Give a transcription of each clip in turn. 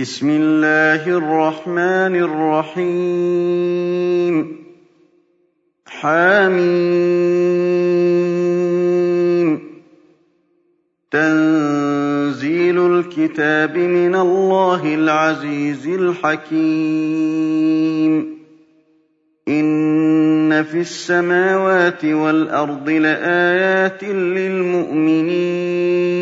بسم الله الرحمن الرحيم. حميم. تنزيل الكتاب من الله العزيز الحكيم. إن في السماوات والأرض لآيات للمؤمنين.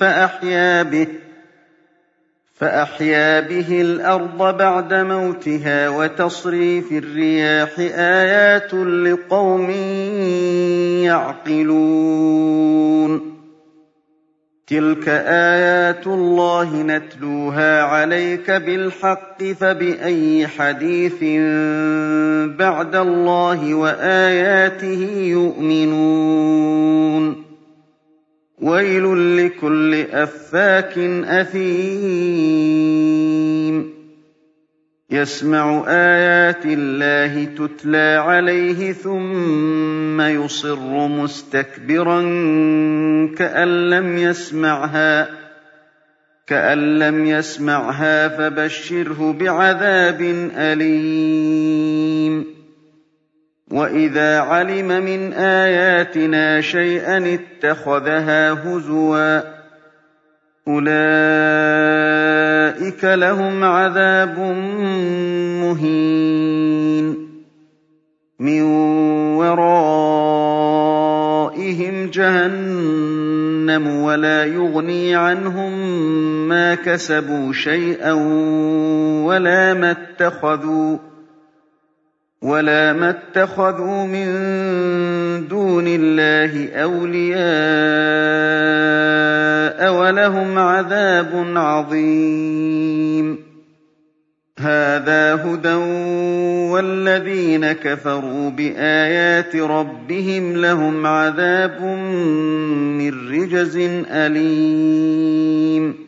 فأحيا به فأحيا به الأرض بعد موتها وتصريف الرياح آيات لقوم يعقلون. تلك آيات الله نتلوها عليك بالحق فبأي حديث بعد الله وآياته يؤمنون. ويل لكل أفاك أثيم. يسمع آيات الله تتلى عليه ثم يصر مستكبرا كأن لم يسمعها كأن لم يسمعها فبشره بعذاب أليم. وَإِذَا عَلِمَ مِنْ آيَاتِنَا شَيْئًا اتَّخَذَهَا هُزُوًا ۚ أُولَٰئِكَ لَهُمْ عَذَابٌ مُّهِينٌ مِّن وَرَائِهِمْ جَهَنَّمُ وَلَا يُغْنِي عَنْهُم مَّا كَسَبُوا شَيْئًا وَلَا مَا اتَّخَذُوا وَلَا مَا اتَّخَذُوا مِن دُونِ اللَّهِ أَوْلِيَاءَ وَلَهُمْ عَذَابٌ عَظِيمٌ. هَٰذَا هُدًى ۖ وَالَّذِينَ كَفَرُوا بِآيَاتِ رَبِّهِمْ لَهُمْ عَذَابٌ مِّن رِّجْزٍ أَلِيمٌ.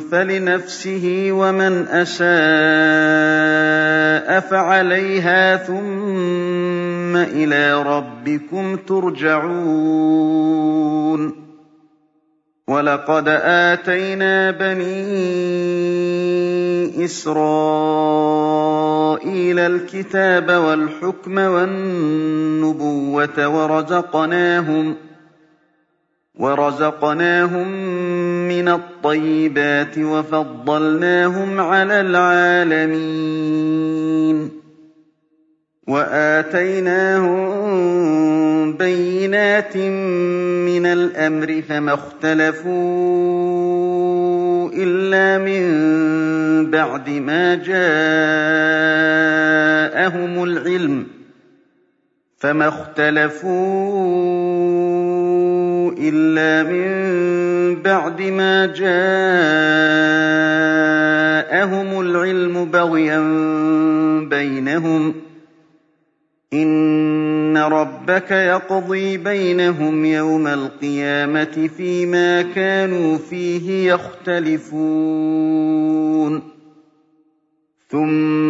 فَلِنَفْسِهِ وَمَنْ أَسَاءَ فَعَلَيْهَا ۖ ثُمَّ إِلَىٰ رَبِّكُمْ تُرْجَعُونَ. وَلَقَدْ آتَيْنَا بَنِي إِسْرَائِيلَ الْكِتَابَ وَالْحُكْمَ وَالنُّبُوَّةَ وَرَزَقْنَاهُم وَرَزَقْنَاهُم مِّنَ الطَّيِّبَاتِ وَفَضَّلْنَاهُمْ عَلَى الْعَالَمِينَ. وَآتَيْنَاهُم بَيِّنَاتٍ مِّنَ الْأَمْرِ فَمَا اخْتَلَفُوا إِلَّا مِن بَعْدِ مَا جَاءَهُمُ الْعِلْمُ فَمَا اخْتَلَفُوا إِلَّا مِن بَعْدِ مَا جَاءَهُمُ الْعِلْمُ بَغْيًا بَيْنَهُمْ ۚ. إِنَّ رَبَّكَ يَقْضِي بَيْنَهُمْ يَوْمَ الْقِيَامَةِ فِيمَا كَانُوا فِيهِ يَخْتَلِفُونَ. ثم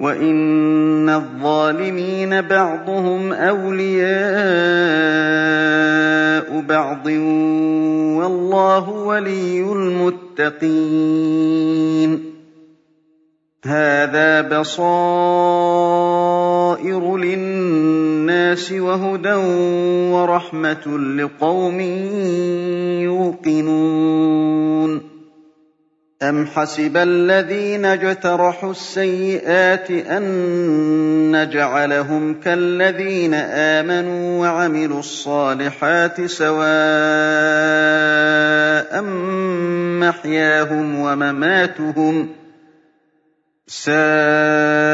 وَإِنَّ الظَّالِمِينَ بَعْضُهُمْ أَوْلِيَاءُ بَعْضٍ ۖ وَاللَّهُ وَلِيُّ الْمُتَّقِينَ هَٰذَا بَصَائِرُ لِلنَّاسِ وَهُدًى وَرَحْمَةٌ لِّقَوْمٍ يُوقِنُونَ أَمْ حَسِبَ الَّذِينَ اجْتَرَحُوا السَّيِّئَاتِ أَن نَّجْعَلَهُمْ كَالَّذِينَ آمَنُوا وَعَمِلُوا الصَّالِحَاتِ سَوَاءً مَّحْيَاهُمْ وَمَمَاتُهُمْ ۚ سَاءَ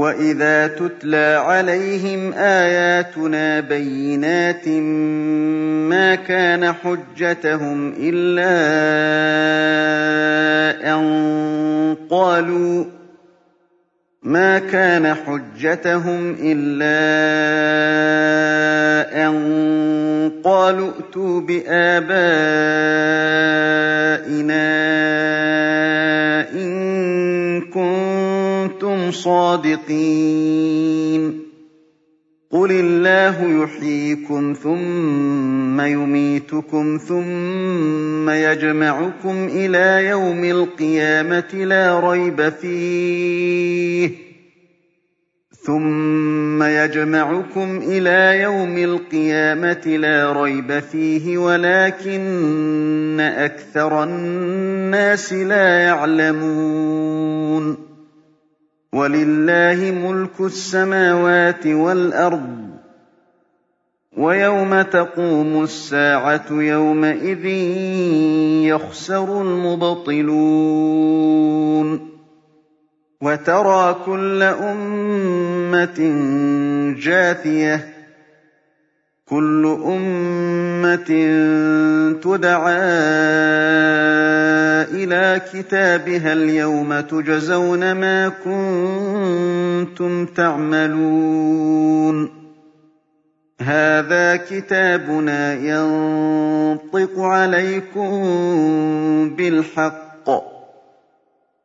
وَإِذَا تُتْلَىٰ عَلَيْهِمْ آيَاتُنَا بَيِّنَاتٍ مَّا كَانَ حُجَّتَهُمْ إِلَّا أَن قَالُوا مَا كَانَ حُجَّتَهُمْ إِلَّا أَن قَالُوا ائْتُوا بِآبَائِنَا إِن كُنتُمْ صَادِقِينَ. قُلِ اللَّهُ يُحْيِيكُمْ ثُمَّ يُمِيتُكُمْ ثُمَّ يَجْمَعُكُمْ إِلَىٰ يَوْمِ الْقِيَامَةِ لَا رَيْبَ فِيهِ. ثُمَّ يَجْمَعُكُمْ إِلَىٰ يَوْمِ الْقِيَامَةِ لَا رَيْبَ فِيهِ وَلَٰكِنَّ أَكْثَرَ النَّاسِ لَا يَعْلَمُونَ. وَلِلَّهِ مُلْكُ السَّمَاوَاتِ وَالْأَرْضِ ۚ وَيَوْمَ تَقُومُ السَّاعَةُ يَوْمَئِذٍ يَخْسَرُ الْمُبْطِلُونَ. وَتَرَىٰ كُلَّ أُمَّةٍ جَاثِيَةً كُلُّ أُمَّةٍ تُدْعَىٰ إِلَىٰ كِتَابِهَا الْيَوْمَ تُجْزَوْنَ مَا كُنتُمْ تَعْمَلُونَ. هَٰذَا كِتَابُنَا يَنطِقُ عَلَيْكُم بِالْحَقِّ ۚ.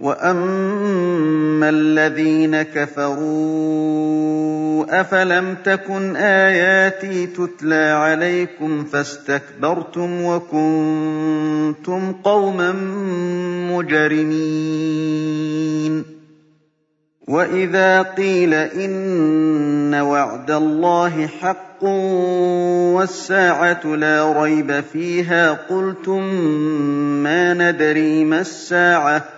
وَأَمَّا الَّذِينَ كَفَرُوا أَفَلَمْ تَكُنْ آيَاتِي تُتْلَىٰ عَلَيْكُمْ فَاسْتَكْبَرْتُمْ وَكُنتُمْ قَوْمًا مُّجْرِمِينَ وَإِذَا قِيلَ إِنَّ وَعْدَ اللَّهِ حَقٌّ وَالسَّاعَةُ لَا رَيْبَ فِيهَا قُلْتُم مَّا نَدْرِي مَا السَّاعَةُ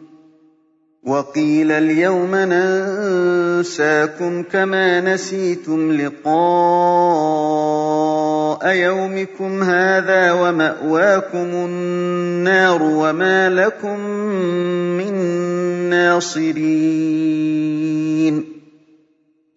وَقِيلَ الْيَوْمَ نَنسَاكُمْ كَمَا نَسِيتُمْ لِقَاءَ يَوْمِكُمْ هَٰذَا وَمَأْوَاكُمُ النَّارُ وَمَا لَكُم مِّن نَّاصِرِينَ.